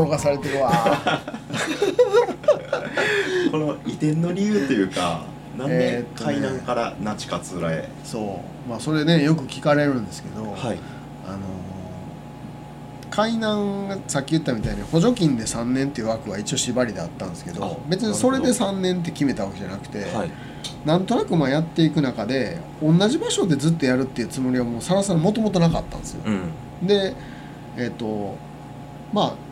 転がされてるわ。この移転の理由っていうかなんえで海南から那智勝浦へ、そう。まあそれねよく聞かれるんですけど、はい。あの海南がさっき言ったみたいに補助金で3年っていう枠は一応縛りであったんですけあど別にそれで3年って決めたわけじゃなくて、はい。なんとなくまあやっていく中で同じ場所でずっとやるっていうつもりはもうさらさらもともとなかったんですよ。うん。でえっ、とまあ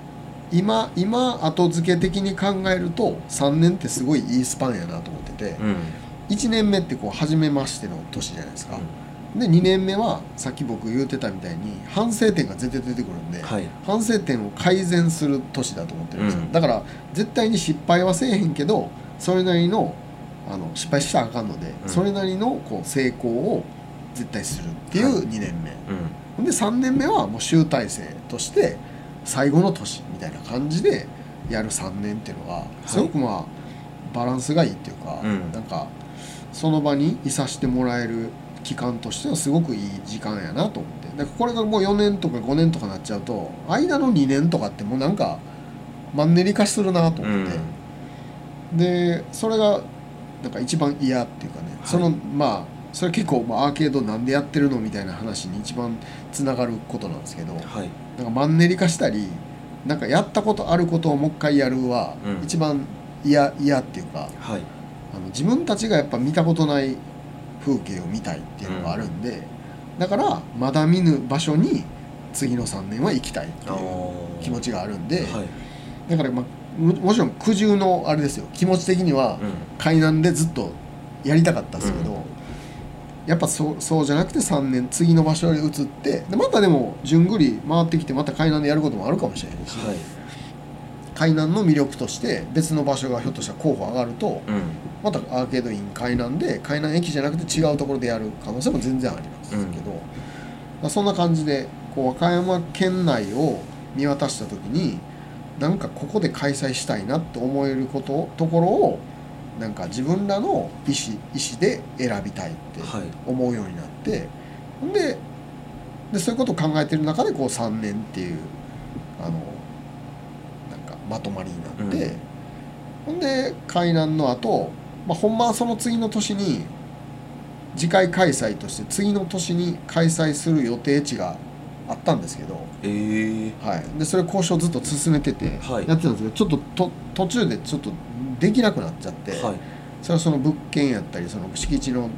今今後付け的に考えると3年ってすごいいいスパンやなと思ってて、うん。1年目ってこう初めましての年じゃないですか。で2年目はさっき僕言うてたみたいに反省点が絶対出てくるんで、はい。反省点を改善する年だと思ってるんですよ、うん。だから絶対に失敗はせえへんけどそれなりのあの失敗したらあかんので、うん。それなりのこう成功を絶対するっていう2年目、うん。で3年目はもう集大成として最後の年みたいな感じでやる3年っていうのがすごくまあバランスがいいっていうか、うん。なんかその場にいさしてもらえる期間としてはすごくいい時間やなと思って。だからこれがもう4年とか5年とかなっちゃうと間の2年とかってもうなんかマンネリ化するなと思って、でそれがなんか一番嫌っていうかね、はい。そのまあそれ結構、まあ、アーケードなんでやってるのみたいな話に一番つながることなんですけどはい。なんかマンネリ化したりなんかやったことあることをもう一回やるはうん。一番嫌嫌っていうかはい。あの自分たちがやっぱ見たことない風景を見たいっていうのがあるんで、だからまだ見ぬ場所に次の3年は行きたいっていう気持ちがあるんで、はい。だから、まあ、ももちろん苦渋のあれですよ。気持ち的にはうん。海南でずっとやりたかったですけど、うんやっぱそうそうじゃなくて3年次の場所に移ってでまたでも順繰り回ってきてまた海南でやることもあるかもしれないし、はい。海南の魅力として別の場所がひょっとしたら候補上がるとうん。またアーケードイン海南で海南駅じゃなくて違うところでやる可能性も全然ありますけど、うん。まあそんな感じでこう和歌山県内を見渡した時になんかここで開催したいなって思えることところをなんか自分らの意思意思で選びたいってはい。思うようになってほんででそういうことを考えてる中でこう3年っていうあのなんかまとまりになって、ほん。で海南の後、まあほんまはその次の年に次回開催として次の年に開催する予定地があったんですけど、えー。はい、でそれ交渉ずっと進めててはい。やってたんですけど、ちょっとと途中でちょっとできなくなっちゃって。はい。それはその物件やったりその敷地の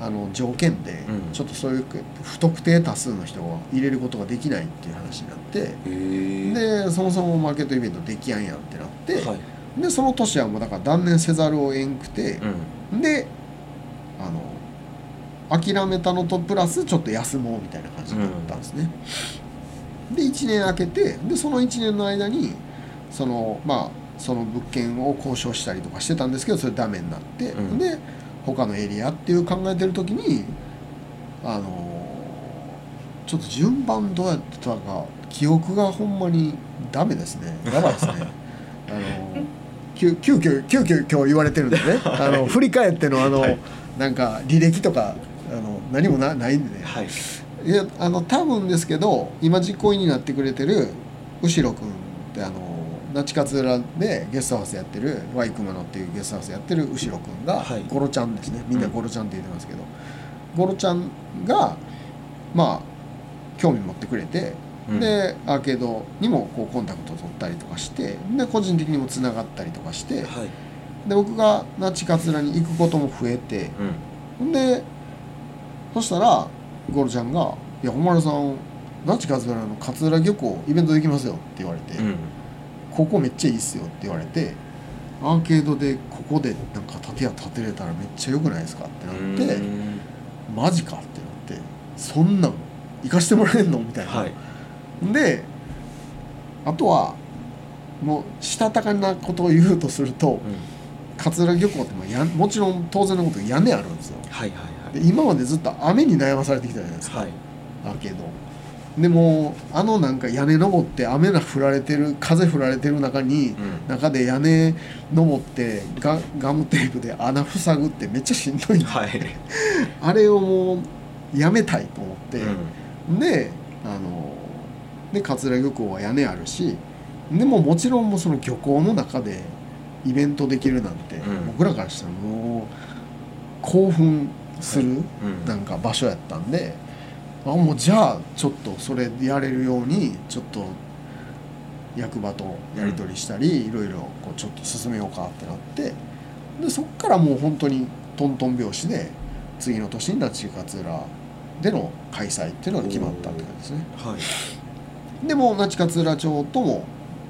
あの条件でうん。ちょっとそういう不特定多数の人を入れることができないっていう話になってえ。ーでそもそもマーケットイベントできやんやんってなってはい。でその年はもうだから断念せざるを得んくてうん。であの諦めたのとプラスちょっと休もうみたいな感じになったんですね。で1年空けてでその1年の間にそのまあその物件を交渉したりとかしてたんですけどそれダメになって、うん。で他のエリアっていう考えてる時にあのちょっと順番どうやってたか記憶がほんまにダメですね。やばいですね。あの急急遽急遽今日言われてるんでね。あの振り返ってのあの、はい。なんか履歴とかあの何もなないんでね。はい。いやあの多分ですけど今実行委員になってくれてる後ろ君ってあの那智勝浦でゲストハウスやってるワイクマノっていうゲストハウスやってる後ろ君が、はい。ゴロちゃんですね。みんなゴロちゃんって言ってますけど、ゴロちゃんがまあ興味持ってくれて、うん。でアーケードにもこうコンタクトを取ったりとかしてで個人的にもつながったりとかしてはい。で僕が那智勝浦に行くことも増えてうん。でそしたらゴロちゃんが「いや誉さん那智勝浦の勝浦漁港イベントできますよ」って言われて、うんここめっちゃいいっすよ」って言われてアーケードでここでなんか建屋建てれたらめっちゃ良くないですかってなってうん。マジかってなってそんなん行かしてもらえんのみたいな、はい。であとはもうしたたかなことを言うとするとうん。勝浦漁港ってまあやもちろん当然のこと屋根あるんですよ。はいはいはい。で今までずっと雨に悩まされてきたじゃないですか、はい。アーケードでもあのなんか屋根登って雨が降られてる風降られてる中にうん。中で屋根登ってガガムテープで穴塞ぐってめっちゃしんどい。はい。あれをもうやめたいと思って、うん。であので桂漁港は屋根あるしでももちろんもうその漁港の中でイベントできるなんて、うん。僕らからしたらもう興奮するうん。なんか場所やったんで、あもうじゃあちょっとそれやれるようにちょっと役場とやり取りしたり、いろいろこうちょっと進めようかってなってでそっからもう本当にトントン拍子で次の年に那智勝浦での開催っていうのが決まったって感じですね。はい。でも那智勝浦町とも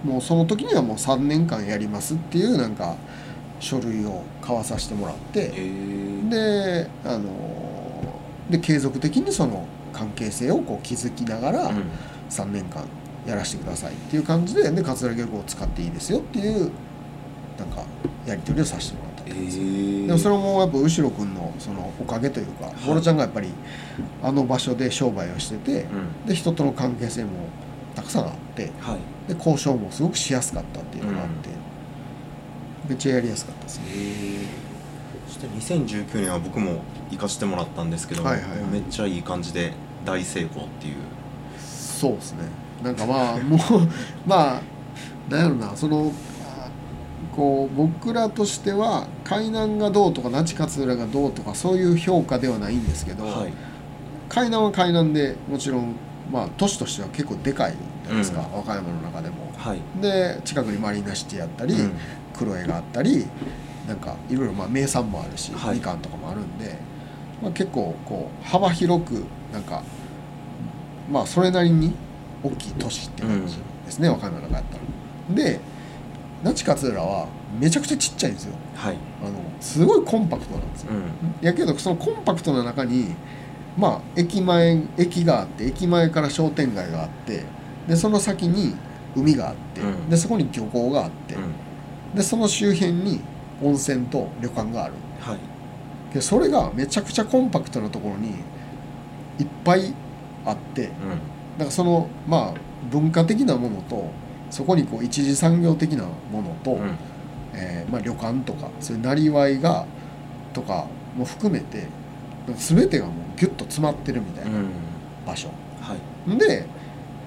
もうその時にはもう3年間やりますっていうなんか書類を交わさせてもらってえー、であので継続的にその関係性をこう築きながらうん。3年間やらせてくださいっていう感じでで桂漁港を使っていいですよっていうなんかやり取りをさせてもらったっですー、でもそれもやっぱ後ろ君のそのおかげというかい。ゴロちゃんがやっぱりあの場所で商売をしててうん。で人との関係性もたくさんあってはい。で交渉もすごくしやすかったっていうのがあって、めっちゃやりやすかったですね。えー、そして2019年は僕も行かせてもらったんですけども、はいはいはい。めっちゃいい感じで大成功っていう。そうですね。なんかまあ もうまあなんやろなそのあこう僕らとしては海南がどうとか那智勝浦がどうとかそういう評価ではないんですけど、はい。海南は海南でもちろんまあ都市としては結構でかいじゃないですか、う和歌山の中でも。はい、で近くにマリーナシティやったり、うん。黒江があったりなんかいろいろまあ名産もあるし、はい。みかんとかもあるんで、まあ、結構こう幅広くなんかまあそれなりに大きい都市って感じですね、和歌山の中やったら。で那智勝浦はめちゃくちゃちっちゃいんですよ。はい、あのすごいコンパクトなんですよ。うん。やけどそのコンパクトな中にまあ駅前駅があって駅前から商店街があってでその先に海があって、うん。でそこに漁港があって、うん。でその周辺に温泉と旅館があるはい。でそれがめちゃくちゃコンパクトなところにいっぱいあってうん。だからそのまあ文化的なものとそこにこう一次産業的なものと、うん。えーまあ、旅館とかそういうなりわいがとかも含めて全てがもうギュッと詰まってるみたいなうん。場所、はい。で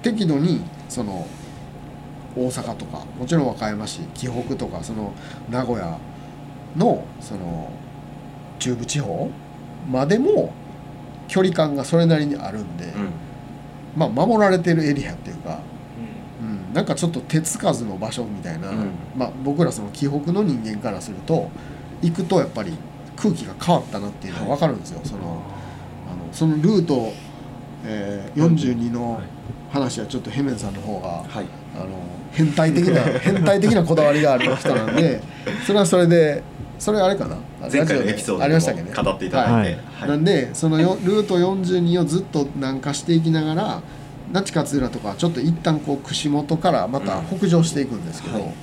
適度にその大阪とかもちろん和歌山市紀北とかその名古屋のその中部地方までも距離感がそれなりにあるんで、うん。まあ守られてるエリアっていうか、うん、なんかちょっと手つかずの場所みたいな、うん。まあ、僕らその紀北の人間からすると行くとやっぱり空気が変わったなっていうのが分かるんですよ。そのあのそのルート、えー、42の話はちょっとヘメンさんの方がはい。あの変態的な変態的なこだわりがある人なんでそれはそれでそれあれかな？前回のエピソードありましたっけね？でも語っていただいて、はい。なんでそのよルート42をずっと南下していきながら那智勝浦とかちょっと一旦こう串本からまた北上していくんですけど、うんはい。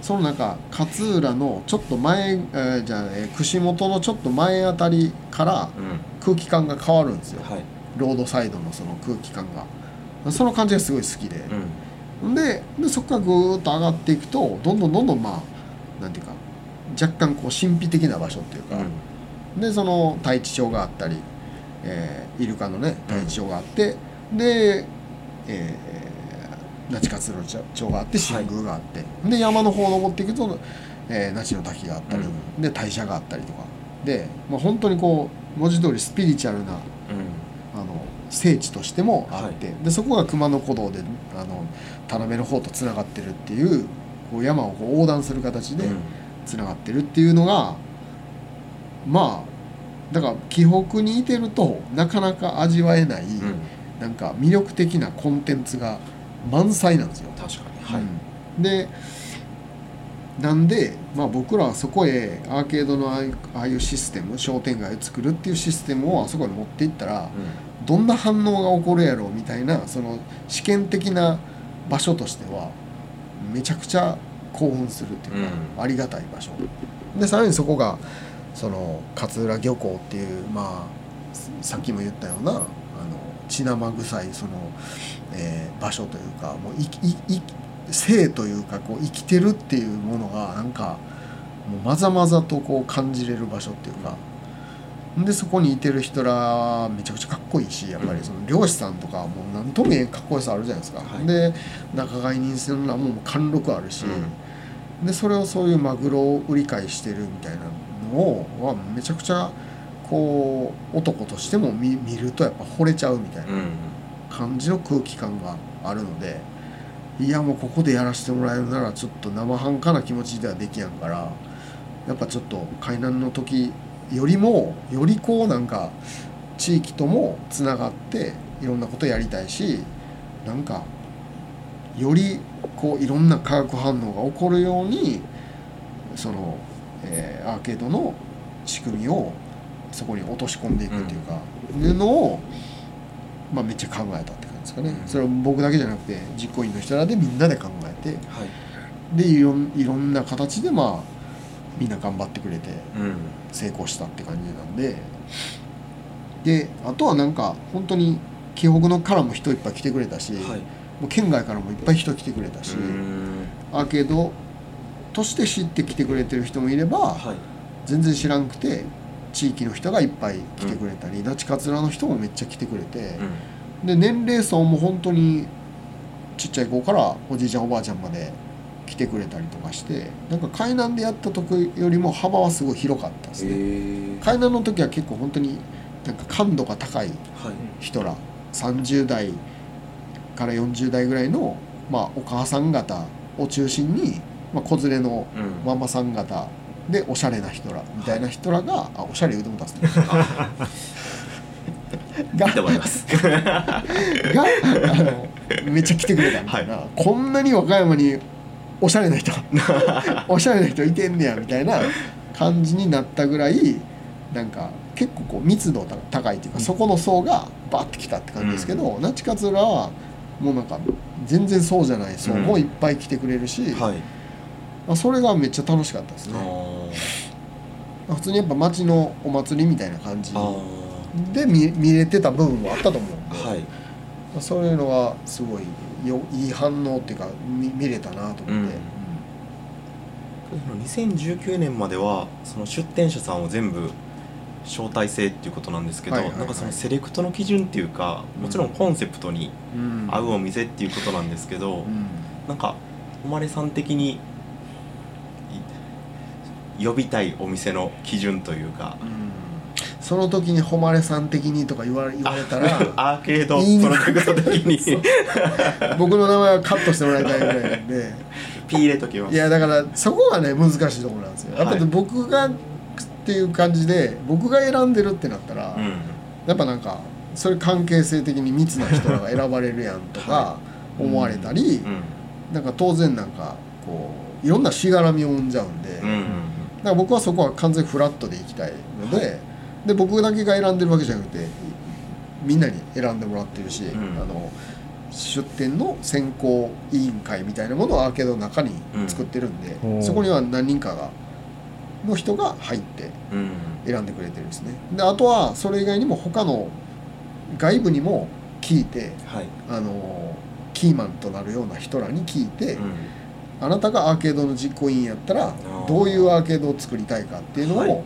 その中勝浦のちょっと前、えーじゃあ、えー串本のちょっと前あたりからうん。空気感が変わるんですよ、はい。ロードサイドのその空気感が。その感じがすごい好きで、うん。ででそこからぐーっと上がっていくとどんどんどんどんまあなんていうか若干こう神秘的な場所っていうか、でその太地町があったり、えーイルカのね太地町があって、で、えー、那智勝浦町があって新宮があって、で山の方を登っていくと、えー、那智の滝があったり、うで大社があったりとか。で、まあ、本当にこう文字通りスピリチュアルなうん。あの聖地としてもあって、でそこが熊野古道であの田辺の方とつながってるっていうこう山をこう横断する形でうんつながってるっていうのが、まあだから紀北にいてるとなかなか味わえない、うん。なんか魅力的なコンテンツが満載なんですよ。確かにはい、うん。でなんで、まあ、僕らはそこへアーケードのああいうシステム商店街を作るっていうシステムをあそこに持っていったらどんな反応が起こるやろうみたいなその試験的な場所としてはめちゃくちゃ興奮するっていうか、うありがたい場所。でさらにそこがその勝浦漁港っていうまあさっきも言ったようなあの血生臭いその、えー場所というかもういいい生というかこう生きてるっていうものがなんかもうまざまざとこう感じれる場所っていうかでそこにいてる人らめちゃくちゃかっこいいしやっぱりその漁師さんとかもう何とも言えんかっこよさあるじゃないですか、はい。で仲買人するのはもう貫禄あるし、うんでそれをそういうマグロを売り買いしてるみたいなのをはめちゃくちゃこう男としても見見るとやっぱ惚れちゃうみたいなうん。感じの空気感があるのでいやもうここでやらせてもらえるならちょっと生半可な気持ちではできやんからやっぱちょっと海難の時よりもよりこうなんか地域ともつながっていろんなことやりたいしなんかよりこういろんな化学反応が起こるようにその、えーアーケードの仕組みをそこに落とし込んでいくっていうか、いうのを、まあ、めっちゃ考えたって感じですかね、うん。それは僕だけじゃなくて実行委員の人らでみんなで考えてはい。でいろんいろんな形でまあみんな頑張ってくれてうん。成功したって感じなんで。であとはなんか本当に紀北のからも人いっぱい来てくれたし、はいもう県外からもいっぱい人来てくれたし、うん。アーケードとして知って来てくれてる人もいれば、はい。全然知らんくて地域の人がいっぱい来てくれたり、那智勝浦の人もめっちゃ来てくれてう、ん。で年齢層も本当にちっちゃい子からおじいちゃんおばあちゃんまで来てくれたりとかしてなんか海南でやった時よりも幅はすごい広かったですへね。え。海南の時は結構本当になんか感度が高いはい。人ら30代から40代ぐらいの、まあ、お母さん方を中心に、まあ、子連れのうん。ママさん方でおしゃれな人らみたいな人らが、あおしゃれ言うてもたっすね。が 見てもらいます。があのめっちゃ来てくれたみたいな、こんなに和歌山におしゃれな人 おしゃれな人いてんねやみたいな感じになったぐらいなんか結構こう密度が高いっていうか、そこの層がバッてきたって感じですけど、那智勝浦はもうなんか全然そうじゃない層もいっぱい来てくれるし、はい。まあ、それがめっちゃ楽しかったですあね。ー。普通にやっぱ町のお祭りみたいな感じあで見見れてた部分もあったと思うんで、ーはい。まあそういうのがすごいよいい反応っていうか見見れたなと思って、うん。2019年まではその出店者さんを全部招待制っていうことなんですけど、はいはいはい。なんかそのセレクトの基準っていうかもちろんコンセプトにうん。合うお店っていうことなんですけど、うん。なんか誉さん的にい呼びたいお店の基準というかうん。その時に誉さん的にとか言われ言われたら アーケードプロジェクト的に。僕の名前はカットしてもらいたいぐらいなんで。ピー入れときます。いやだからそこがね難しいところなんですよ。やっぱりはい僕がっていう感じで僕が選んでるってなったら、うん。やっぱなんかそれ関係性的に密な人らが選ばれるやんとかは思われたり、うん。なんか当然なんかこういろんなしがらみを生んじゃうんで、うんうんだから僕はそこは完全にフラットでいきたいので,、はで僕だけが選んでるわけじゃなくてみんなに選んでもらってるし、ん。あの出店の選考委員会みたいなものをアーケードの中に作ってるんで、うんそこには何人かがの人が入ってうん。選んでくれてるんですね。であとはそれ以外にも他の外部にも聞いてはい。あのキーマンとなるような人らに聞いて、うん。あなたがアーケードの実行委員やったらー。どういうアーケードを作りたいかっていうのはい。を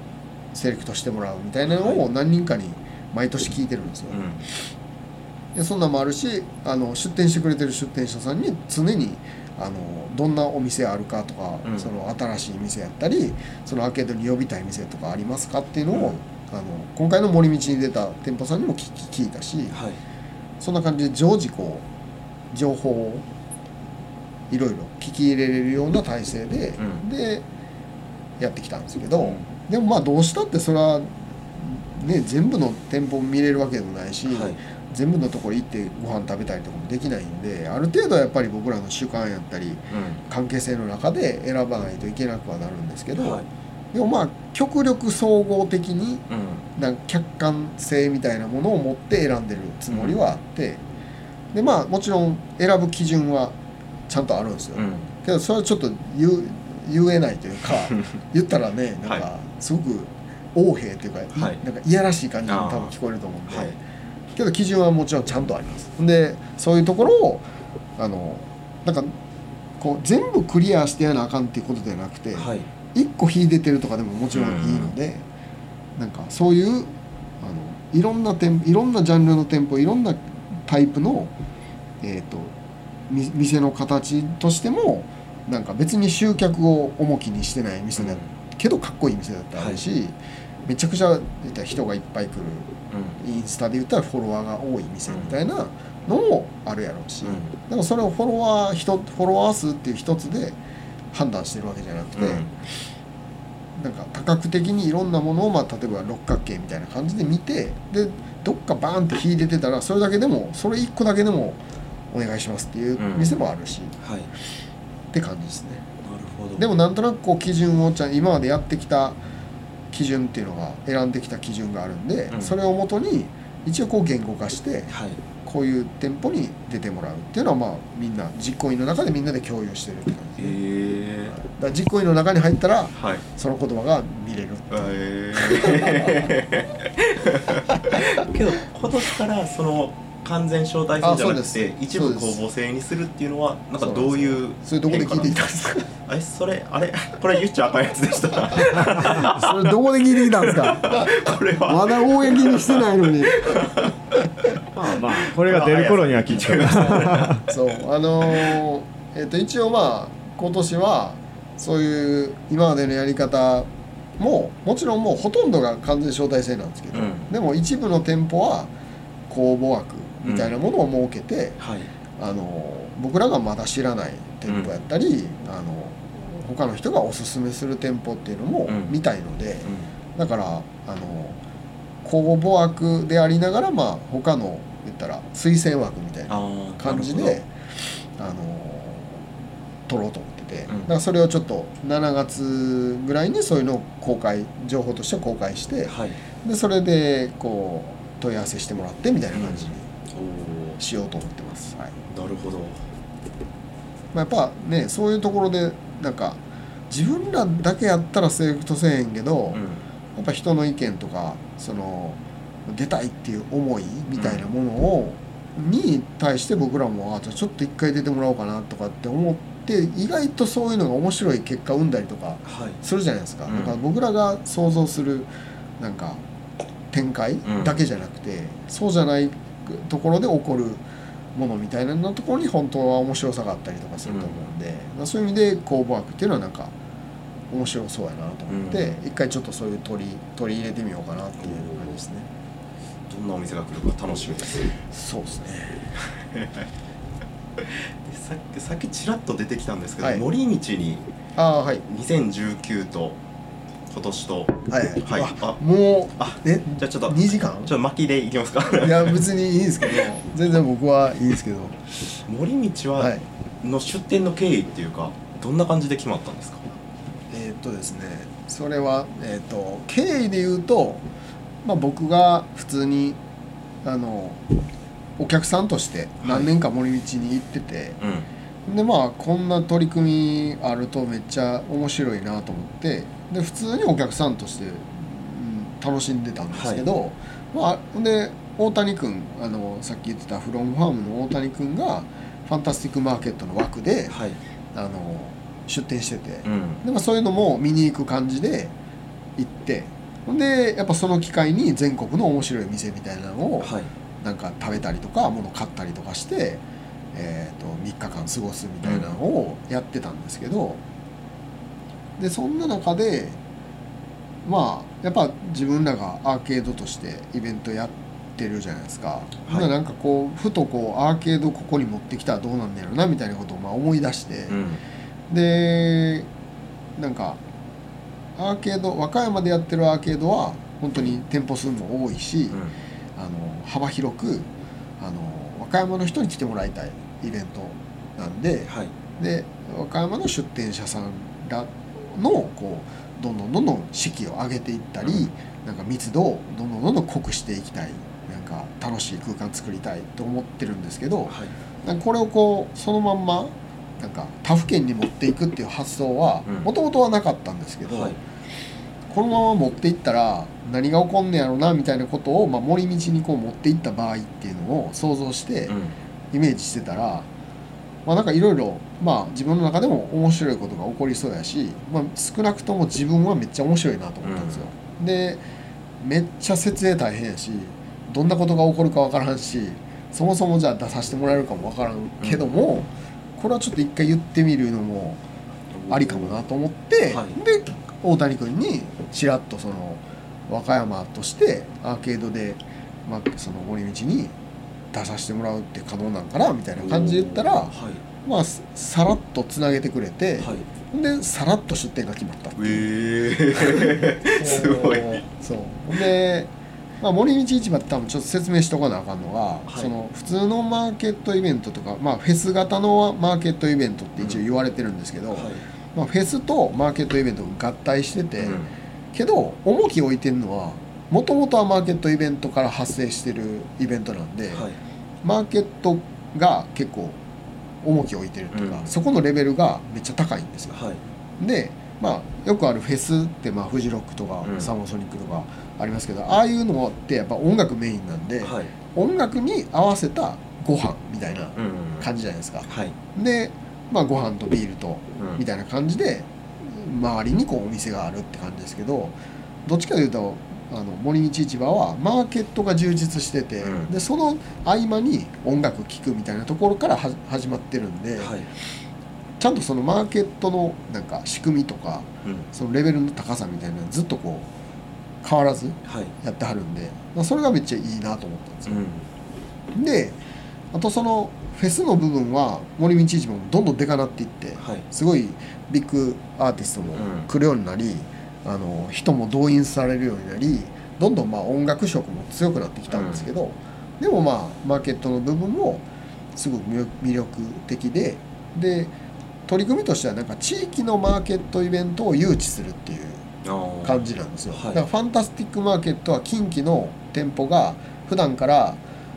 セレクトしてもらうみたいなのを何人かに毎年聞いてるんですよ、うん。でそんなんもあるしあの出店してくれてる出店者さんに常にあのどんなお店あるかとか、うん。その新しい店やったりそのアーケードに呼びたい店とかありますかっていうのを、うん。あの今回の森道に出た店舗さんにも聞き聞いたしはい。そんな感じで常時こう情報をいろいろ聞き入れれるような体制で、うん。でやってきたんですけど、でもまあどうしたってそれはね全部の店舗見れるわけでもないし、はい全部のところ行ってご飯食べたりとかもできないんである程度はやっぱり僕らの習慣やったりう関係性の中で選ばないといけなくはなるんですけど、んはい。でもまあ極力総合的にうん。なんか客観性みたいなものを持って選んでるつもりはあって、でまあもちろん選ぶ基準はちゃんとあるんですよ、うん。けどそれはちょっと言う言えないというか 言ったらねなんはかすごく横柄っていうか、いはい。なんかいやらしい感じに多分聞こえると思うんで、はいけど基準はもちろんちゃんとあります。でそういうところをあのなんかこう全部クリアしてやなあかんっていうことではなくて、はい。一個秀でてるとかでももちろんいいので、なんかそういういろんな店いろんなジャンルの店舗いろんなタイプの、えー、とみ店の形としてもなんか別に集客を重きにしてない店だけどかっこいい店だってあるし、めちゃくちゃ人がいっぱい来る。インスタで言ったらフォロワーが多い店みたいなのもあるやろうし、うん。でもそれをフォロワーひとフォロワー数っていう一つで判断してるわけじゃなくて、うん。なんか多角的にいろんなものを、まあ、例えば六角形みたいな感じで見てでどっかバーンって引いててたらそれだけでもそれ一個だけでもお願いしますっていう店もあるし、はい。って感じですね。なるほど。でもなんとなくこう基準をちゃん今までやってきた基準っていうのが選んできた基準があるんで、うん。それをもとに一応こう言語化してはい。こういう店舗に出てもらうっていうのはまあみんな実行委員の中でみんなで共有してるって感じへですね。え。だから実行委員の中に入ったらはい。その言葉が見れるっていう。え。ー けど今年からその完全招待制じゃなくあそうです。て一部公募制にするっていうのはなんかどういうそれどこで聞いていたんですか？あれ それあれ？これ言っちゃあかんやつでした。それどこで聞いてきたんですか？これは。まだ公にしてないのに。まあまあこれが出る頃には聞いてるそうあのーえっと一応まあ今年はそういう今までのやり方ももちろんもうほとんどが完全招待制なんですけど、うん。でも一部の店舗は公募枠みたいなものを設けて、はい。あのー僕らがまだ知らない店舗やったり、あの他の人がおすすめする店舗っていうのもうん。見たいので、うだからあの公募枠でありながらまあ他の言ったら推薦枠みたいな感じであの取ろうと思ってて、うん。だからそれをちょっと7月ぐらいにそういうのを公開情報として公開してはい。でそれでこう問い合わせしてもらってみたいな感じにおしようと思ってます、はい。おなるほど。まあ、やっぱねそういうところでなんか自分らだけやったらセレクトせえへんけど、うん。やっぱ人の意見とかその出たいっていう思いみたいなものを、に対して僕らもあじゃあちょっと一回出てもらおうかなとかって思って意外とそういうのが面白い結果を生んだりとかはい。するじゃないですか,、うん。だから僕らが想像するなんか展開ん。だけじゃなくて、そうじゃないところで起こるものみたいなところに本当は面白さがあったりとかすると思うんで、まあ、そういう意味で公募枠っていうのはなんか面白そうやなと思って、一回ちょっとそういう取り取り入れてみようかなっていう感じですね。どんなお店が来るか楽しみです。でそうですね。さっきさっきちらっと出てきたんですけど、はい。森道にああはい。2019と今年と。はい。はい。はいああ。もうあえ？じゃあちょっと。2時間？ちょっと巻きでいきますか。いや別にいいですけど。全然僕はいいですけど。森道は、はい。の出店の経緯っていうかどんな感じで決まったんですか？えーっとですね。それは、えーっと経緯で言うと、まあ、僕が普通にあのお客さんとして何年か森道に行ってて、うん。でまあこんな取り組みあるとめっちゃ面白いなと思ってで普通にお客さんとして、うん、楽しんでたんですけど、まあで大谷君あのさっき言ってたフロムファームの大谷君がファンタスティックマーケットの枠ではい。あの出店してて。うん。でもそういうのも見に行く感じで行ってほんでやっぱその機会に全国の面白い店みたいなのをはい。なんか食べたりとか物買ったりとかして、えー、と3日間過ごすみたいなのをやってたんですけどでそんな中でまあやっぱ自分らがアーケードとしてイベントやってるじゃないですか、い。ほんならなんかこうふとこうアーケードここに持ってきたらどうなんだろうなみたいなことをまあ思い出して。うん。でなんかアーケード和歌山でやってるアーケードは本当に店舗数も多いし、うん。あの幅広くあの和歌山の人に来てもらいたいイベントなんではい。で和歌山の出店者さんらのこうどんどんどんどん式を上げていったり、なんか密度をどんどんどんどん濃くしていきたいなんか楽しい空間作りたいと思ってるんですけど、はい。なんかこれをこうそのまんまなんか他府県に持っていくっていう発想はうん。もともとはなかったんですけど、はい。このまま持っていったら何が起こんねやろなみたいなことを、まあ、森道にこう持っていった場合っていうのを想像してうん。イメージしてたら、まあなんかいろいろまあ自分の中でも面白いことが起こりそうやし、まあ、少なくとも自分はめっちゃ面白いなと思ったんですよ。でめっちゃ設営大変やしどんなことが起こるかわからんしそもそもじゃあ出させてもらえるかもわからんけども、これはちょっと一回言ってみるのもありかもなと思って、はい。で大谷君にちらっとその和歌山としてアーケードで、まあ、その森道に出させてもらうって可能なんかなみたいな感じで言ったら、はいまあささらっとつなげてくれて、はい。でさらっと出店が決まったってえいう。ー、すごい。そう。で、まあ、森道市場って多分ちょっと説明しとかなあかんのが、い。その普通のマーケットイベントとか、まあ、フェス型のマーケットイベントって一応言われてるんですけど、はい。まあ、フェスとマーケットイベントが合体してて、うん。けど重きを置いてるのはもともとはマーケットイベントから発生してるイベントなんで、はい。マーケットが結構重きを置いてるっていうか、うん。そこのレベルがめっちゃ高いんですよ。はい。でまあよくあるフェスって、まあ、フジロックとか、うん。サマーソニックとかありますけどああいうのってやっぱ音楽メインなんで、はい。音楽に合わせたご飯みたいなうん。感じじゃないですか。はい。で、まあ、ご飯とビールとうん。みたいな感じで周りにこうお店があるって感じですけどどっちかというとあの森道市場はマーケットが充実してて、うん。でその合間に音楽聴くみたいなところからは始まってるんで、はい。ちゃんとそのマーケットのなんか仕組みとかうん。そのレベルの高さみたいなのずっとこう変わらずはい。やってはるんで、まあ、それがめっちゃいいなと思ったんです。よ。うん。であとそのフェスの部分は森道市場もどんどんでかなっていってはい。すごいビッグアーティストもうん。来るようになり、あの人も動員されるようになりどんどんまあ音楽色も強くなってきたんですけど、でもまあマーケットの部分もすごく魅力的でで取り組みとしてはなんか地域のマーケットイベントを誘致するっていう感じなんですよ、はい。だからファンタスティックマーケットは近畿の店舗が普段から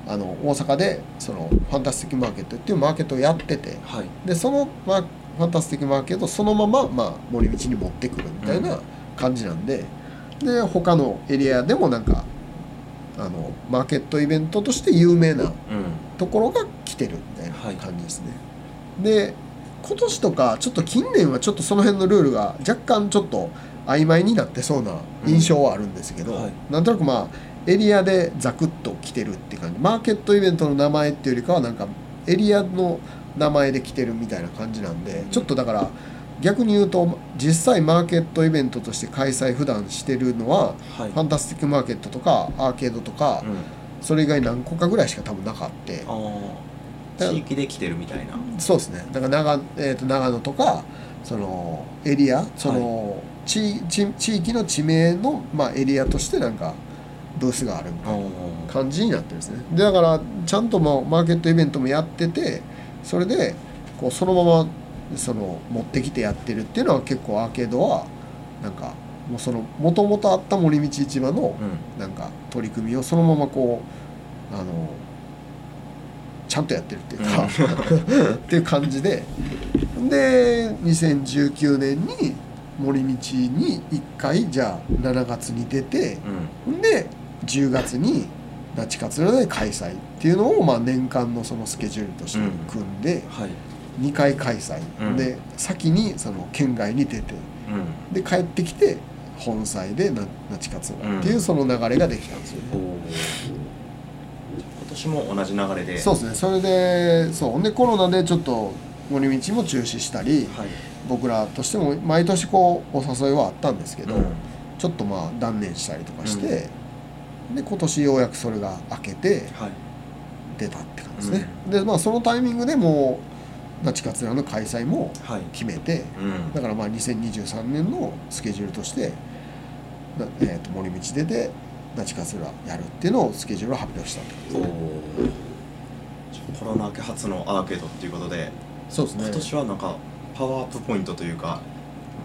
あの大阪でそのファンタスティックマーケットっていうマーケットをやっててはい。でその、まあ、ファンタスティックマーケットをそのまま、まあ、森道に持ってくるみたいな感じなんで、で他のエリアでもなんかあのマーケットイベントとして有名なうん。ところが来てるみたいはい。な感じですね。で今年とかちょっと近年はちょっとその辺のルールが若干ちょっと曖昧になってそうな印象はあるんですけど、うんはい。なんとなくまあエリアでザクッと来てるって感じ。マーケットイベントの名前っていうよりかはなんかエリアの名前で来てるみたいな感じなんでちょっとだから逆に言うと実際マーケットイベントとして開催普段してるのははい。ファンタスティックマーケットとかアーケードとかうん。それ以外何個かぐらいしか多分なかって地域で来てるみたいな。そうですね。だから長,、えー、と長野とかそのエリアその、地地地域の地名の、まあ、エリアとしてなんかブースがあるみたいなあ感じになってるんですね。でだからちゃんともうマーケットイベントもやっててそれでこうそのままその持ってきてやってるっていうのは結構アーケードはなんかもうそのもともとあった森道市場のうん。なんか取り組みをそのままこうあのちゃんとやってるっていうか、っていう感じで。で2019年に森道に1回じゃあ7月に出てうん。で10月に那智勝浦で開催っていうのを、まあ、年間のそのスケジュールとして組んではい2回開催、うん。で先にその県外に出て。うん。で帰ってきて本祭で那那智勝浦っていうその流れができたんですよね。今年も同じ流れで。そうですね。それでそう。でコロナでちょっと森道も中止したりはい。僕らとしても毎年こうお誘いはあったんですけど、うん。ちょっとまあ断念したりとかして、で今年ようやくそれが明けてはい。出たって感じですね、でまあそのタイミングでもう那智勝浦の開催もはい。決めてうん。だからまあ2023年のスケジュールとしてな、えー、と森道出て那智勝浦やるっていうのをスケジュールを発表したって感じおですね。ー。コロナ明け初のアーケードっていうことでそうですね。今年はなんかパワーアップポイントというか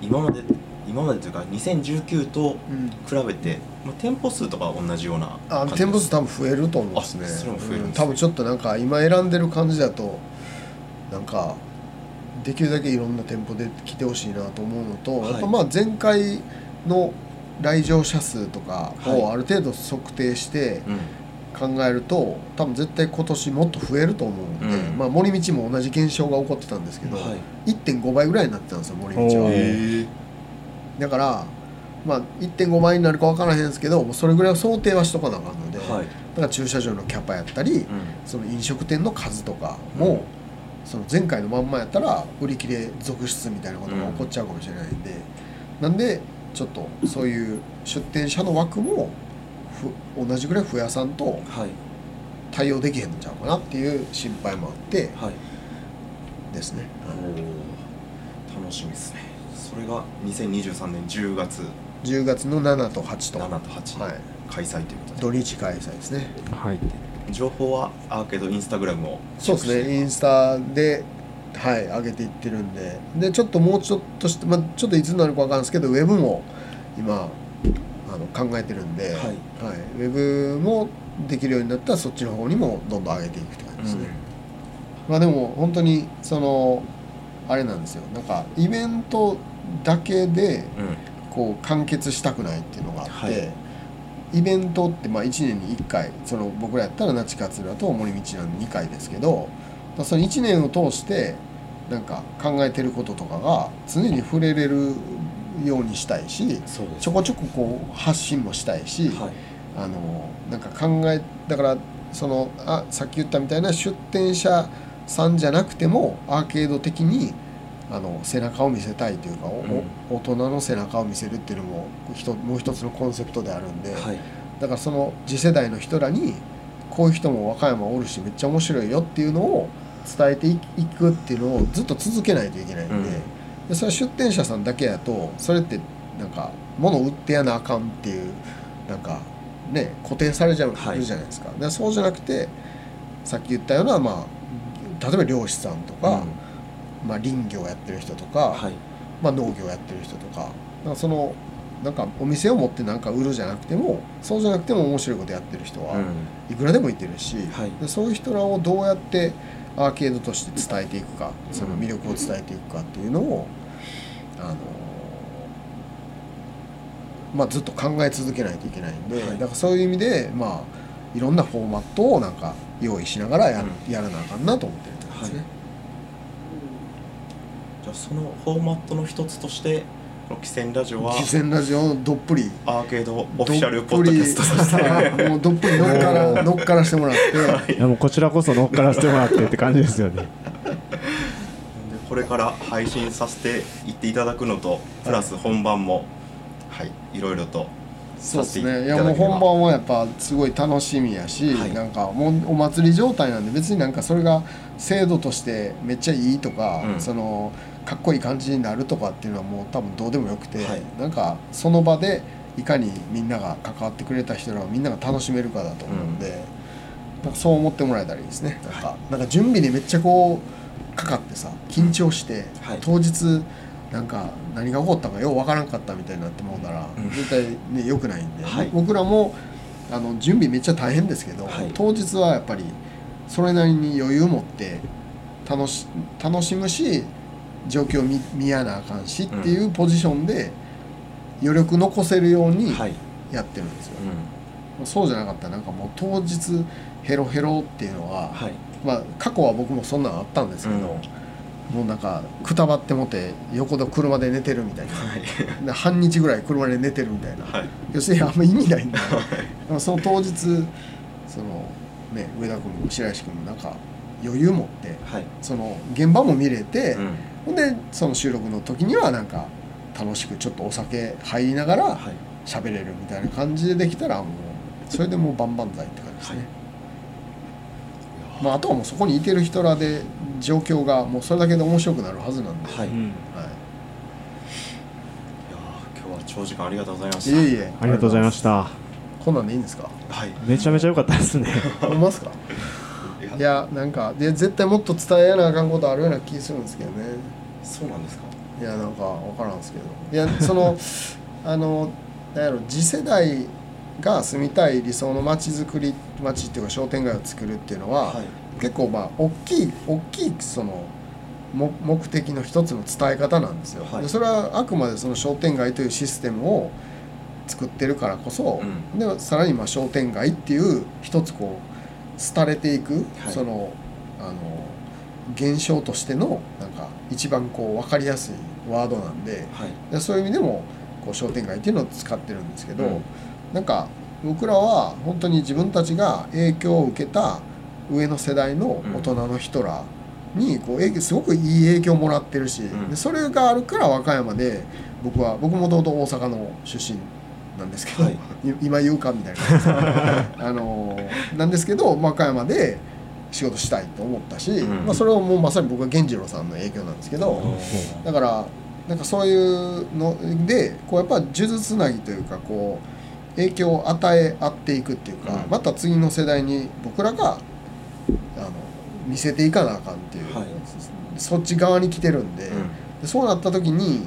今まで今までというか2019とうん。比べて、まあ、店舗数とかは同じようなあ店舗数多分増えると思うんですね。あそれも増える多分ちょっとなんか今選んでる感じだとなんかできるだけいろんな店舗で来てほしいなと思うのと、はい。やっぱまあ前回の来場者数とかはい。をある程度測定してうん。考えると多分絶対今年もっと増えると思うんで、うん。まあ森道も同じ現象が起こってたんですけど、はい。1.5倍ぐらいになってたんですよ森道は。だからまあ1.5倍になるか分からへんですけどそれぐらいを想定はしとかなあかんので、はい。はいだから駐車場のキャパやったりうん。その飲食店の数とかも、その前回のまんまやったら売り切れ続出みたいなことが起こっちゃうかもしれないんで、なんでちょっとそういう出店者の枠もふ同じぐらい増やさんとはい。対応できへんのちゃうかなっていう心配もあってはい。ですね、おー楽しみですね。それが2023年10月10月の7と8と、7と8はい、開催ということで、土日開催ですね。はい情報はアーケードインスタグラムをそうですねインスタではい上げていってるんででちょっともうちょっとして、まあ、ちょっといつになるかわかんないですけどウェブも今あの考えてるんで、はいはい、ウェブもできるようになったらそっちの方にもどんどん上げていくって感じですね、まあでも本当にそのあれなんですよ。なんかイベントだけでうん。こう完結したくないっていうのがあって、はいイベントってまあ1年に1回その僕らやったら那智勝浦と森道なんで2回ですけどまあその1年を通してなんか考えてることとかが常に触れれるようにしたいしちょこちょここう発信もしたいし、はい。あのなんか考えだからそのあさっき言ったみたいな出店者さんじゃなくてもアーケード的にあの背中を見せたいというか、おうん。お大人の背中を見せるっていうのももう一つのコンセプトであるんで、はい。だからその次世代の人らにこういう人も和歌山おるしめっちゃ面白いよっていうのを伝えていいくっていうのをずっと続けないといけないんで,、うん。でそれは出店者さんだけやとそれってなんか物売ってやなあかんっていうなんかね固定されちゃうはいじゃないですか,、でそうじゃなくてさっき言ったようなまあ例えば漁師さんとか、まあ、林業やってる人とか、はい。まあ、農業やってる人とかなんかそのなんかお店を持ってなんか売るじゃなくてもそうじゃなくても面白いことやってる人はうん。いくらでもいてるし、はい。でそういう人らをどうやってアーケードとして伝えていくかその魅力を伝えていくかっていうのを、あのまあ、ずっと考え続けないといけないんで、はい。だからそういう意味でまあいろんなフォーマットをなんか用意しながらや,、うん。やらなあかんなと思ってるって感じですね。じゃあそのフォーマットの一つとしてこの「汽船ラジオ」は汽船ラジオをどっぷり。アーケードオフィシャルポッドキャストとして。もうどっぷり乗っから 乗っからしてもらって、いやもうこちらこそ乗っからせてもらってって感じですよね。でこれから配信させていっていただくのとプラス本番もはいいろいろとそうですさせていただけねいやもう本番はやっぱすごい楽しみやし、はい。なんかもうお祭り状態なんで別になんかそれが制度としてめっちゃいいとか、うん。そのかっこいい感じになるとかっていうのはもう多分どうでもよくて、はい。なんかその場でいかにみんなが関わってくれた人らをみんなが楽しめるかだと思うんで、なんかそう思ってもらえたらいいですね。なんか,、なんか準備にめっちゃこうかかってさ緊張して、はい。当日なんか何が起こったかようわからんかったみたいになってもうたら、うん。絶対ね良くないんで、はい。僕らもあの準備めっちゃ大変ですけど、はい。当日はやっぱりそれなりに余裕を持って楽し楽しむし状況を見見やなあかんしっていうポジションで余力残せるようにはい、やってるんですよ、うん。そうじゃなかったらなんかもう当日ヘロヘロっていうのは、はい。まあ過去は僕もそんなんあったんですけど、うん。もうなんかくたばってもて横で車で寝てるみたいな。はい。で半日ぐらい車で寝てるみたいな、はい。要するにあんま意味ないんだ。その当日そのね上田君も白石君もなんか余裕持ってはい。その現場も見れて、うんほんでその収録の時にはなんか楽しくちょっとお酒入りながらはい。喋れるみたいな感じでできたらもうそれでもう万々歳って感じですね、まあ、あとはもうそこにいてる人らで状況がもうそれだけで面白くなるはずなんで、はい、いやうん。はー今日は長時間ありがとうございまい、した。いえいえ。ありがとうございました。こんなんでいいんですか？はい。めちゃめちゃ良かったですね。思いますか？いやなんかで絶対もっと伝えやなあかんことあるような気するんですけどね。そうなんですか？いやなんか分からんですけど。いやその あのなんやろ次世代が住みたい理想の街づくり街っていうか商店街を作るっていうのは、はい。結構まあ大きい大きいそのも目的の一つの伝え方なんですよ、はい。でそれはあくまでその商店街というシステムを作ってるからこそ、うでさらにまあ商店街っていう一つこう廃れていく、はい。そのあの現象としてのなんか一番こう分かりやすいワードなんではい。でそういう意味でもこう商店街っていうのを使ってるんですけど、うん。なんか僕らは本当に自分たちが影響を受けた上の世代の大人の人らにこう影響すごくいい影響をもらってるし、ん。でそれがあるから和歌山で僕は僕もともと大阪の出身なんですけど、はい。い今言うかみたいな。あのなんですけど和歌山で仕事したいと思ったし、うん。まあ、それはもうまさに僕は源次郎さんの影響なんですけど。だからなんかそういうのでこうやっぱ呪術つなぎというかこう影響を与え合っていくっていうか、うん。また次の世代に僕らがあの見せていかなあかんっていう、はい。そっち側に来てるんで,、でそうなった時に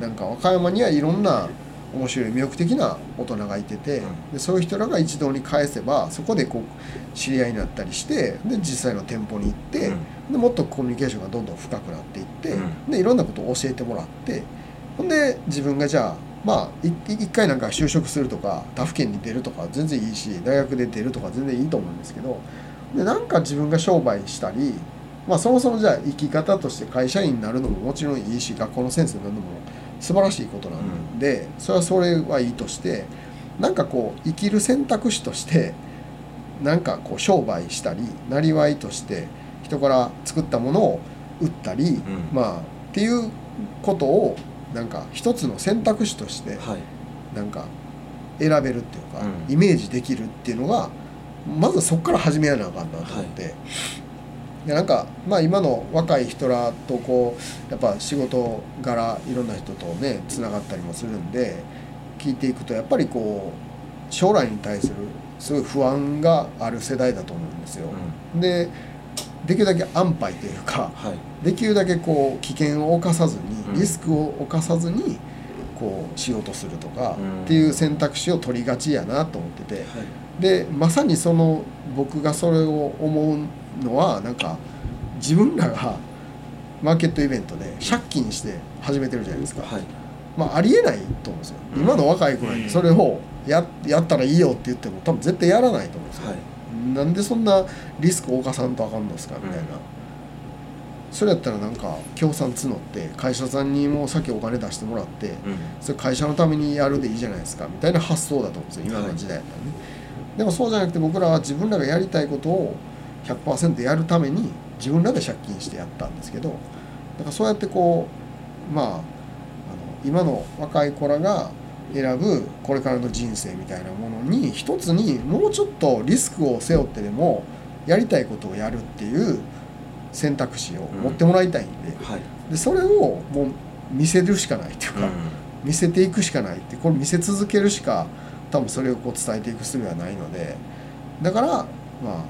なんか和歌山にはいろんな面白い魅力的な大人がいてて、うん。でそういう人らが一堂に返せばそこでこう知り合いになったりしてで実際の店舗に行って、でもっとコミュニケーションがどんどん深くなっていって、うん。でいろんなことを教えてもらってほんで自分がじゃあまあい一回なんか就職するとか他府県に出るとか全然いいし大学で出るとか全然いいと思うんですけどでなんか自分が商売したり、まあ、そもそもじゃあ生き方として会社員になるのももちろんいいし学校の先生になるのも素晴らしいことなんで、それはそれはいいとしてなんかこう生きる選択肢としてなんかこう商売したりなりわいとして人から作ったものを売ったり、ん。まあっていうことをなんか一つの選択肢としてはい。なんか選べるっていうか、うん。イメージできるっていうのがまずそこから始めやなあかんなと思って、でなんかまあ今の若い人らとこうやっぱ仕事柄いろんな人とねつながったりもするんで聞いていくとやっぱりこう将来に対するすごい不安がある世代だと思うんですよ。でできるだけ安牌というかはい。できるだけこう危険を冒さずうん。にリスクを冒さずにこうしようとするとかうん。っていう選択肢を取りがちやなと思ってて。はい。でまさにその僕がそれを思うのはなんか自分らがマーケットイベントで借金して始めてるじゃないですか、はい。まあありえないと思うんですよ。うん。今の若い子らにそれをややったらいいよって言っても多分絶対やらないと思うんですよ、はい。なんでそんなリスクを冒さんとあかんのですかみたいな、うん。それやったらなんか協賛募って会社さんにもう先お金出してもらってうん。それ会社のためにやるでいいじゃないですかみたいな発想だと思うんですよ今の時代だったらね、でもそうじゃなくて僕らは自分らがやりたいことを100%やるために自分らで借金してやったんですけどだからそうやってこうまああの今の若い子らが選ぶこれからの人生みたいなものに一つにもうちょっとリスクを背負ってでもやりたいことをやるっていう選択肢を持ってもらいたいんで,、はい。でそれをもう見せるしかないっていうか、うん。見せていくしかないってこれ見せ続けるしか多分それをこう伝えていく術はないのでだからまあ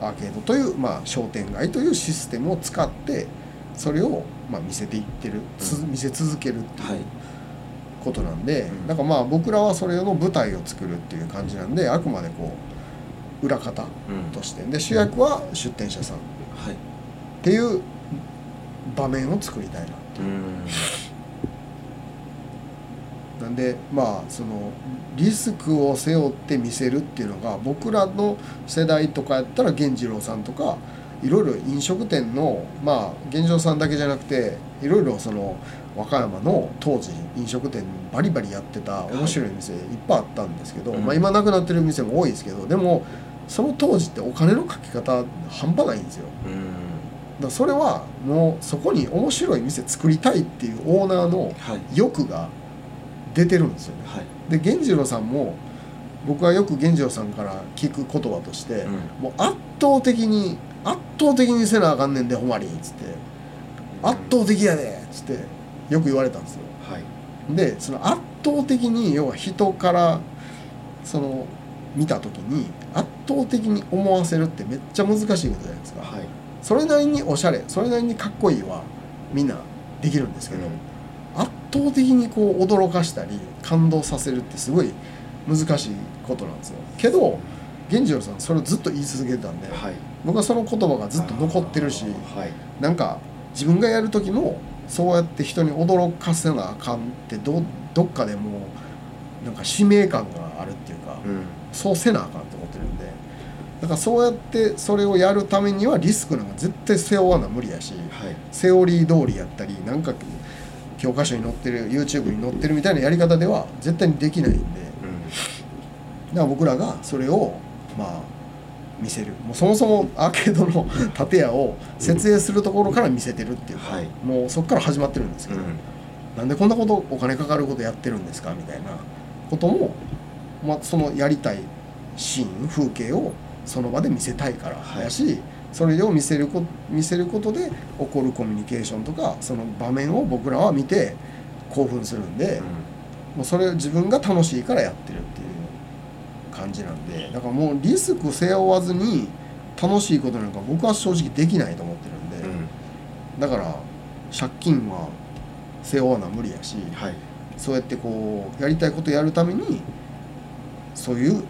アーケードという、まあ、商店街というシステムを使ってそれを、まあ、見せていってる、つ見せ続けるってはい。いうことなんで、うん。だからまあ僕らはそれの舞台を作るっていう感じなんであくまでこう裏方うんとして。で主役は出店者さん。っはい。ていう場面を作りたいなうんなんでまあそのリスクを背負って見せるっていうのが僕らの世代とかやったら源次郎さんとかいろいろ飲食店のまあ源次郎さんだけじゃなくていろいろその和歌山の当時飲食店バリバリやってた面白い店いっぱいあったんですけど、うん。まあ、今なくなってる店も多いですけどでもその当時ってお金のかけ方半端ないんですよ。うん。だそれはもうそこに面白い店作りたいっていうオーナーのはい。欲が出てるんですよね。はい。で源次郎さんも僕はよく源次郎さんから聞く言葉として、うん。もう圧倒的に圧倒的にせなあかんねんでほんまにっつって圧倒的やでっつってよく言われたんですよ。はい。でその圧倒的に要は人からその見た時に圧倒的に思わせるってめっちゃ難しいことじゃないですか、はい。それなりにおしゃれそれなりにかっこいいはみんなできるんですけど、うん。圧倒的にこう驚かしたり感動させるってすごい難しいことなんですよ。けど源次郎さんそれをずっと言い続けてたんで、はい。僕はその言葉がずっと残ってるしはい。なんか自分がやる時もそうやって人に驚かせなあかんってどどっかでもうなんか使命感があるっていうか、うん。そうせなあかんと思ってるんでだからそうやってそれをやるためにはリスクなんか絶対背負わな無理やしはい。セオリー通りやったりなんか教科書に載ってる YouTube に載ってるみたいなやり方では絶対にできないんで。うから僕らがそれをまあ見せる。もうそもそもアーケードの建屋を設営するところから見せてるっていう。か、はい。もうそこから始まってるんですけど、うん。なんでこんなことお金かかることやってるんですか？みたいなことも、まあ、そのやりたいシーン風景をその場で見せたいからはい。だし、それを見せるこ見せることで起こるコミュニケーションとかその場面を僕らは見て興奮するんで、もうそれを自分が楽しいからやってるっていう感じなんでだからもうリスク背負わずに楽しいことなんか僕は正直できないと思ってるんで、うんうんだから借金は背負わな無理やし。はいそうやってこうやりたいことやるためにそういう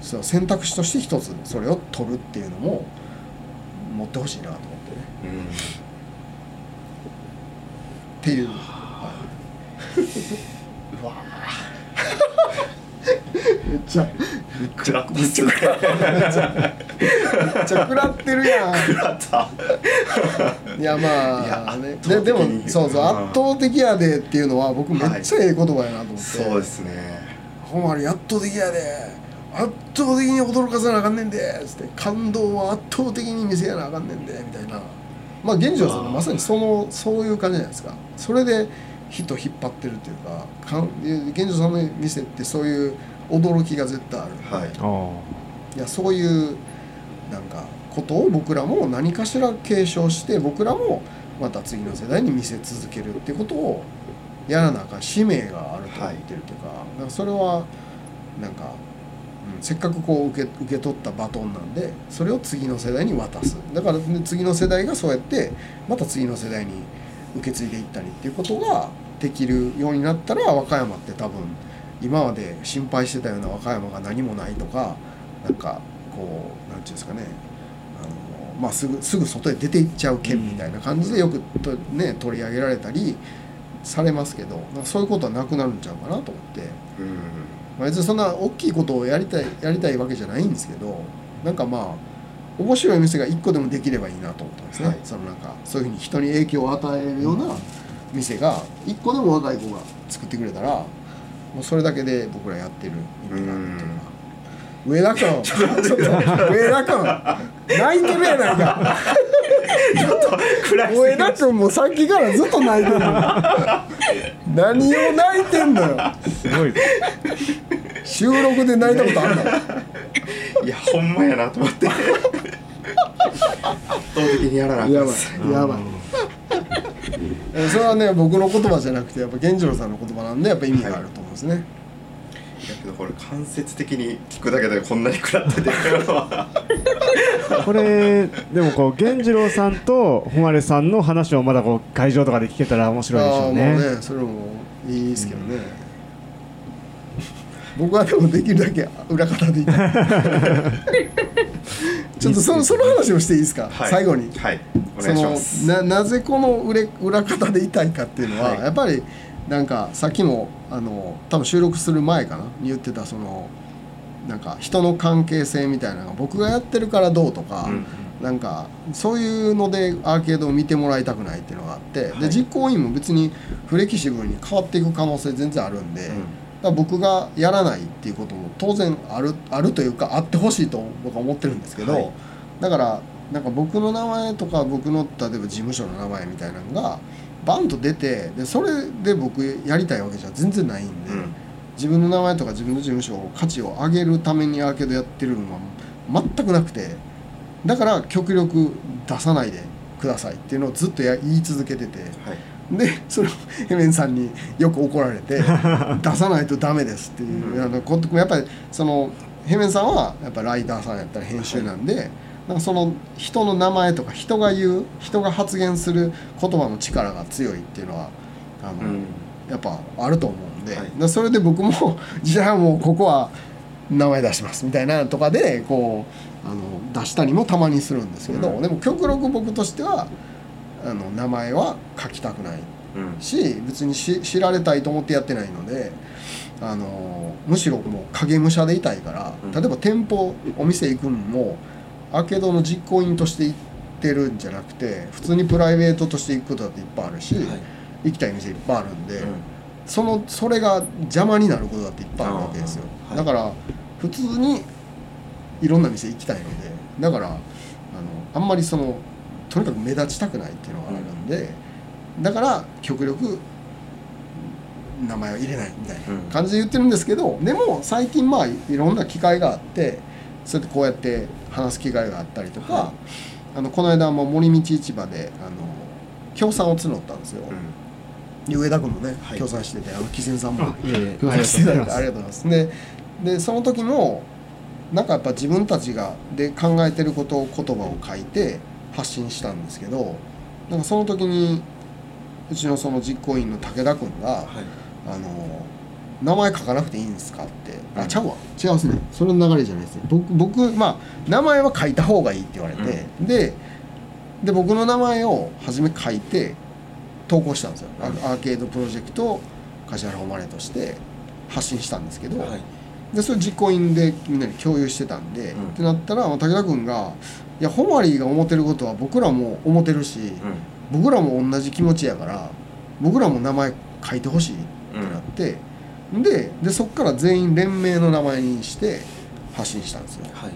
そう選択肢として一つそれを取るっていうのも持ってほしいなと思ってね。うん。っていう、はい。うわー。めっちゃめっちゃめっちゃ食らってるやん。やった。いやまあいやねででもそうそううん圧倒的やでっていうのは僕めっちゃええ言葉やなと思って、そうですね。ほんまに圧倒的やで圧倒的に驚かさなあかんねんでつって感動は圧倒的に見せやなあかんねんでみたいな。まあ現状さんもまさにそのそういう感じじゃないですか。それで人引っ張ってるっていうかかん現状さんの店ってそういう驚きが絶対ある。はい。あいやそういうなんかことを僕らも何かしら継承して僕らもまた次の世代に見せ続けるっていうことをやらなあかん使命があると思ってるというか,、なんかそれはなんか、うん、せっかくこう受け受け取ったバトンなんでそれを次の世代に渡す。だから、ね、次の世代がそうやってまた次の世代に受け継いでいったりっていうことができるようになったら和歌山って多分今まで心配してたような和歌山が何もないとかなんかこうなんていうんですかね。あの、まあ、すぐすぐ外へ出ていっちゃう県みたいな感じでよくと、ね、取り上げられたりされますけどそういうことはなくなるんちゃうかなと思って、うんまあ、別にそんな大きいことをやりたいやりたいわけじゃないんですけどなんかまあ面白い店が1個でもできればいいなと思ったんですね、はい。そのなんかそういうふうに人に影響を与えるような店が1個でも若い子が作ってくれたらもうそれだけで僕らやってる意味があるっていうか。上田君。ちょっと上田君。泣いてるやないか。暗い上田君もさっきからずっと泣いてるの何を泣いてんのよ。あすごい。ぞ収録で泣いたことあんの？いやほんまやなと思って。圧倒的にやらなやばいやばい。えそれはね僕の言葉じゃなくてやっぱ源次郎さんの言葉なんでやっぱ意味があると思うんですね、い。やけどこれ間接的に聞くだけでこんなに食らってて。るのはこれでもこう源次郎さんと誉さんの話をまだこう会場とかで聞けたら面白いでしょうああもうねねそれもいいですけどね、僕はでもできるだけ裏方でいい。ちょっとそのその話をしていいですか、はい。最後に。はい。そす。のななぜこの裏裏方でいたいかっていうのは、はい。やっぱりなんかさっきもあの多分収録する前かな？に言ってたそのなんか人の関係性みたいなのが僕がやってるからどうとか、うんなんかそういうのでアーケードを見てもらいたくないっていうのがあって、はい。で実行委員も別にフレキシブルに変わっていく可能性全然あるんで、うんら僕がやらないっていうことも当然あるあるというかあってほしいと僕は思ってるんですけど、はい。だからなんか僕の名前とか僕の例えば事務所の名前みたいなのがバンと出てでそれで僕やりたいわけじゃ全然ないんで、うん。自分の名前とか自分の事務所を価値を上げるためにアーケードやってるのは全くなくてだから極力出さないでくださいっていうのをずっとや言い続けててはいでそれをヘメンさんによく怒られて 出さないとダメですっていう、うん。あのことやっぱりそのヘメンさんはやっぱライターさんやったら編集なんで、なんかその人の名前とか人が言う人が発言する言葉の力が強いっていうのはあの、うん。やっぱあると思うんで、はい。それで僕も じゃあもうここは名前出しますみたいなのとかでこうあの出したりもたまにするんですけど、うん。でも極力僕としてはあの名前は書きたくないうん。し別にし知られたいと思ってやってないのであのむしろもう影武者でいたいから、うん。例えば店舗お店行くのもアーケードの実行委員として行ってるんじゃなくて普通にプライベートとして行くことだっていっぱいあるし、はい。行きたい店いっぱいあるんで。うん。そのそれが邪魔になることだっていっぱいあるわけですよ、はい。だから普通にいろんな店行きたいのでだからあのあんまりそのとにかく目立ちたくないっていうのがあるんで、だから極力名前を入れないみたいな感じで言ってるんですけどでも最近まあいろんな機会があってそうやってこうやって話す機会があったりとか、はあのこの間も森道市場であの協賛を募ったんですよ、で上田君もねはい。協賛しててあの木仙さんもしてたのであありりがとうございます。ででその時もなんかやっぱ自分たちがで考えてることを言葉を書いて発信したんですけどなんかその時にうちのその実行委員の武田君がはい「あの名前書かなくていいんですか?」って「うん。あちゃうわ。違いますね。それの流れじゃないですね。僕僕まあ名前は書いた方がいいって言われて、でで僕の名前を初め書いて投稿したんですよ、アうん。アーケードプロジェクト梶原誉れとして発信したんですけど、はい。でそれ実行委員でみんなに共有してたんで、うん。ってなったらまあ武田君が「いやホマリーが思ってることは僕らも思ってるし、うん。僕らも同じ気持ちやから僕らも名前書いてほしい」ってなって、ででそっから全員連名の名前にして発信したんですよ。はい。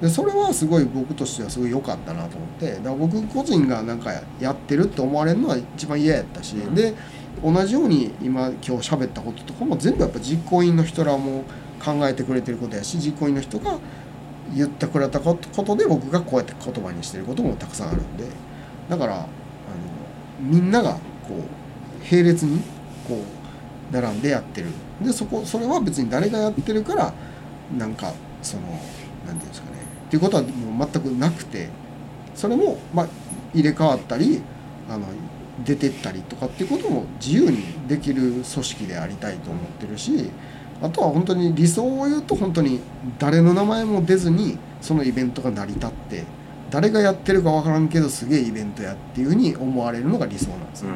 でそれはすごい僕としてはすごい良かったなと思ってだから僕個人がなんかやってるって思われるのは一番嫌やったし、うん。で同じように今今日喋ったこととかも全部やっぱ実行委員の人らも考えてくれてることやし実行委員の人が言ってくれたことで僕がこうやって言葉にしてることもたくさんあるんでだからあのみんながこう並列にこう並んでやってる。でそこそれは別に誰がやってるからなんかそのなんていうんですかね。っていうことはもう全くなくてそれもまあ入れ替わったりあの出てったりとかっていうことも自由にできる組織でありたいと思ってるしあとは本当に理想を言うと本当に誰の名前も出ずにそのイベントが成り立って誰がやってるか分からんけどすげえイベントやっていうふうに思われるのが理想なんですよ。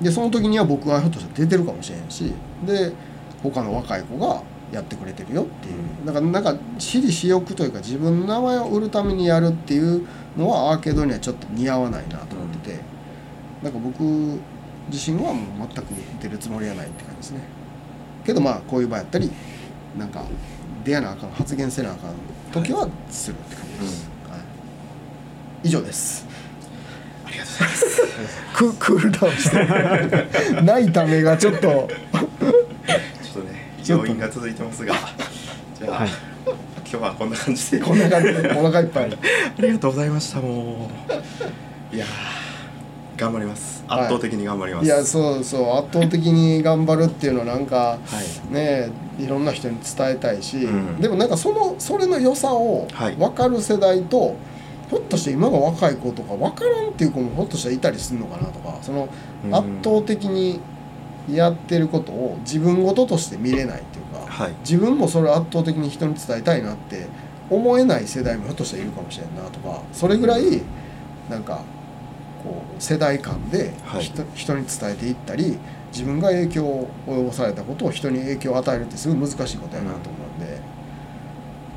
でその時には僕はひょっとしたら出てるかもしれんしで他の若い子がやってくれてるよっていう。だからなんか私利私欲というか自分の名前を売るためにやるっていうのはアーケードにはちょっと似合わないなと思ってて、なんか僕自身はもう全く出るつもりはないって感じですねけどまあこういう場やったりなんか出やなあかん発言せなあかん時はするって感じです、はい。以上です。ありがとうございます。ククールダウンしてな いためがちょっと。ちょっとね要因が続いてますが。じゃあ、はい。今日はこんな感じで。こんな感じでお腹いっぱい。ありがとうございましたもう。いやー頑張ります。はい。圧倒的に頑張ります、いやそうそう。圧倒的に頑張るっていうのはなんかはい。ねいろんな人に伝えたいし、うん。でもなんかそのそれの良さをはい。分かる世代と、ひょっとして今の若い子とか分からんっていう子もひょっとしたらいたりするのかなとかそのうん。圧倒的にやってることを自分事として見れないっていうかはい。自分もそれを圧倒的に人に伝えたいなって思えない世代もひょっとしたらいるかもしれんなとかそれぐらいなんか世代間ではい。人,、人に伝えていったり自分が影響を及ぼされたことを人に影響を与えるってすごい難しいことやなと思うんで、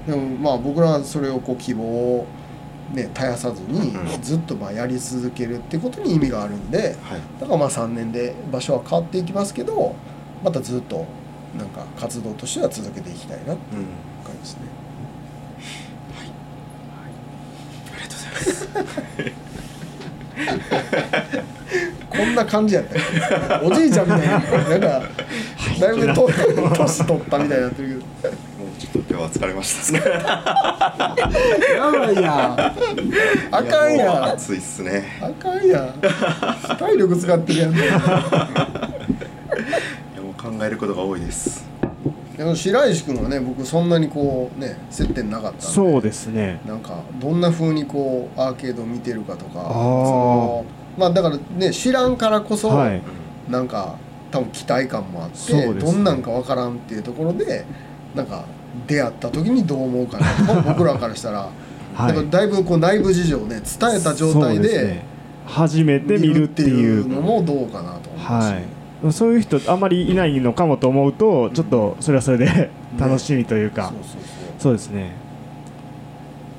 でもまあ僕らはそれをこう希望を、ね、絶やさずにうん。ずっとまあやり続けるってことに意味があるんで。はい。だからまあ3年で場所は変わっていきますけどまたずっとなんか活動としては続けていきたいなってうん。感じですね。ありがとうございます こんな感じやったよ。おじいちゃんみたいな。なんかだいぶと年取ったみたいになってるもうちょっと今日は疲れました。けどやばいやん。あかんいや暑いっすね。あかんやん。体力使ってるやん。いやもう考えることが多いです白石君はね僕そんなにこうね接点なかったそうですね。なんかどんな風にこうアーケードを見てるかとかあー。そのまあだからね知らんからこそ、はい。なんか多分期待感もあって、ね。どんなんかわからんっていうところでなんか出会った時にどう思うかなと 僕らからしたら、はい。だだいぶこう内部事情をね伝えた状態でね。初めて見るっていう。のもどうかなと思います、はいそういう人あんまりいないのかもと思うとちょっとそれはそれで 楽しみというか、そうそうそうそう。ですね。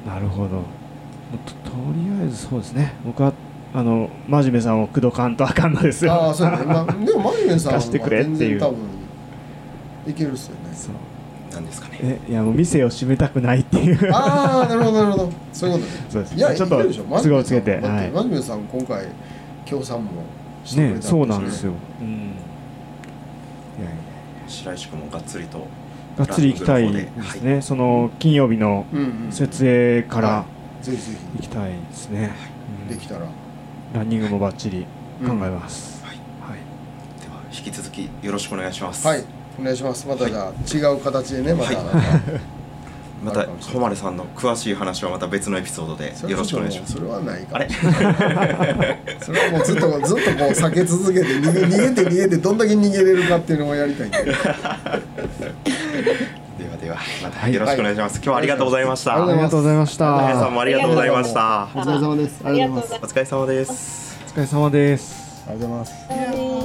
なるほど。ととりあえずそうですね。僕はあの真面目さんを口説かんとあかんのですよ。ああそうやね、まあ、でもマリメンさんは貸してくれっていう。全然多分いけるっすよね。そう。なんですかね。えいやもう店を閉めたくないっていう。ああなるほどなるほど。そういうことね。そうです。いやちょっといけるでしょ。都合つけてはいマジメさんだってマジメさん今回協賛もねそうなんですよ、うん、いやいや白石君もがっつりと。がっつり行きたいですね、その金曜日の設営からはぜひぜ行きたいですね、うん。ひできたら。ランニングもバッチリ考えます、はい。はい。では引き続きよろしくお願いします。はい。お願いします。またじゃあ違う形でねまた。はいまた誉さんの詳しい話はまた別のエピソードでよろしくお願いします。それはないかあられ？それはもうずっとずっとこう避け続けて逃げ逃げて逃げてどんだけ逃げれるかっていうのをやりたいんで。ではではまたよろしくお願いします、今日はありがとうございました、はいありがとうございました。皆さんもありがとうございました。お疲れ様です。ありがとうございます。お疲れ様です。お疲れ様です。ありがとうござい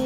ます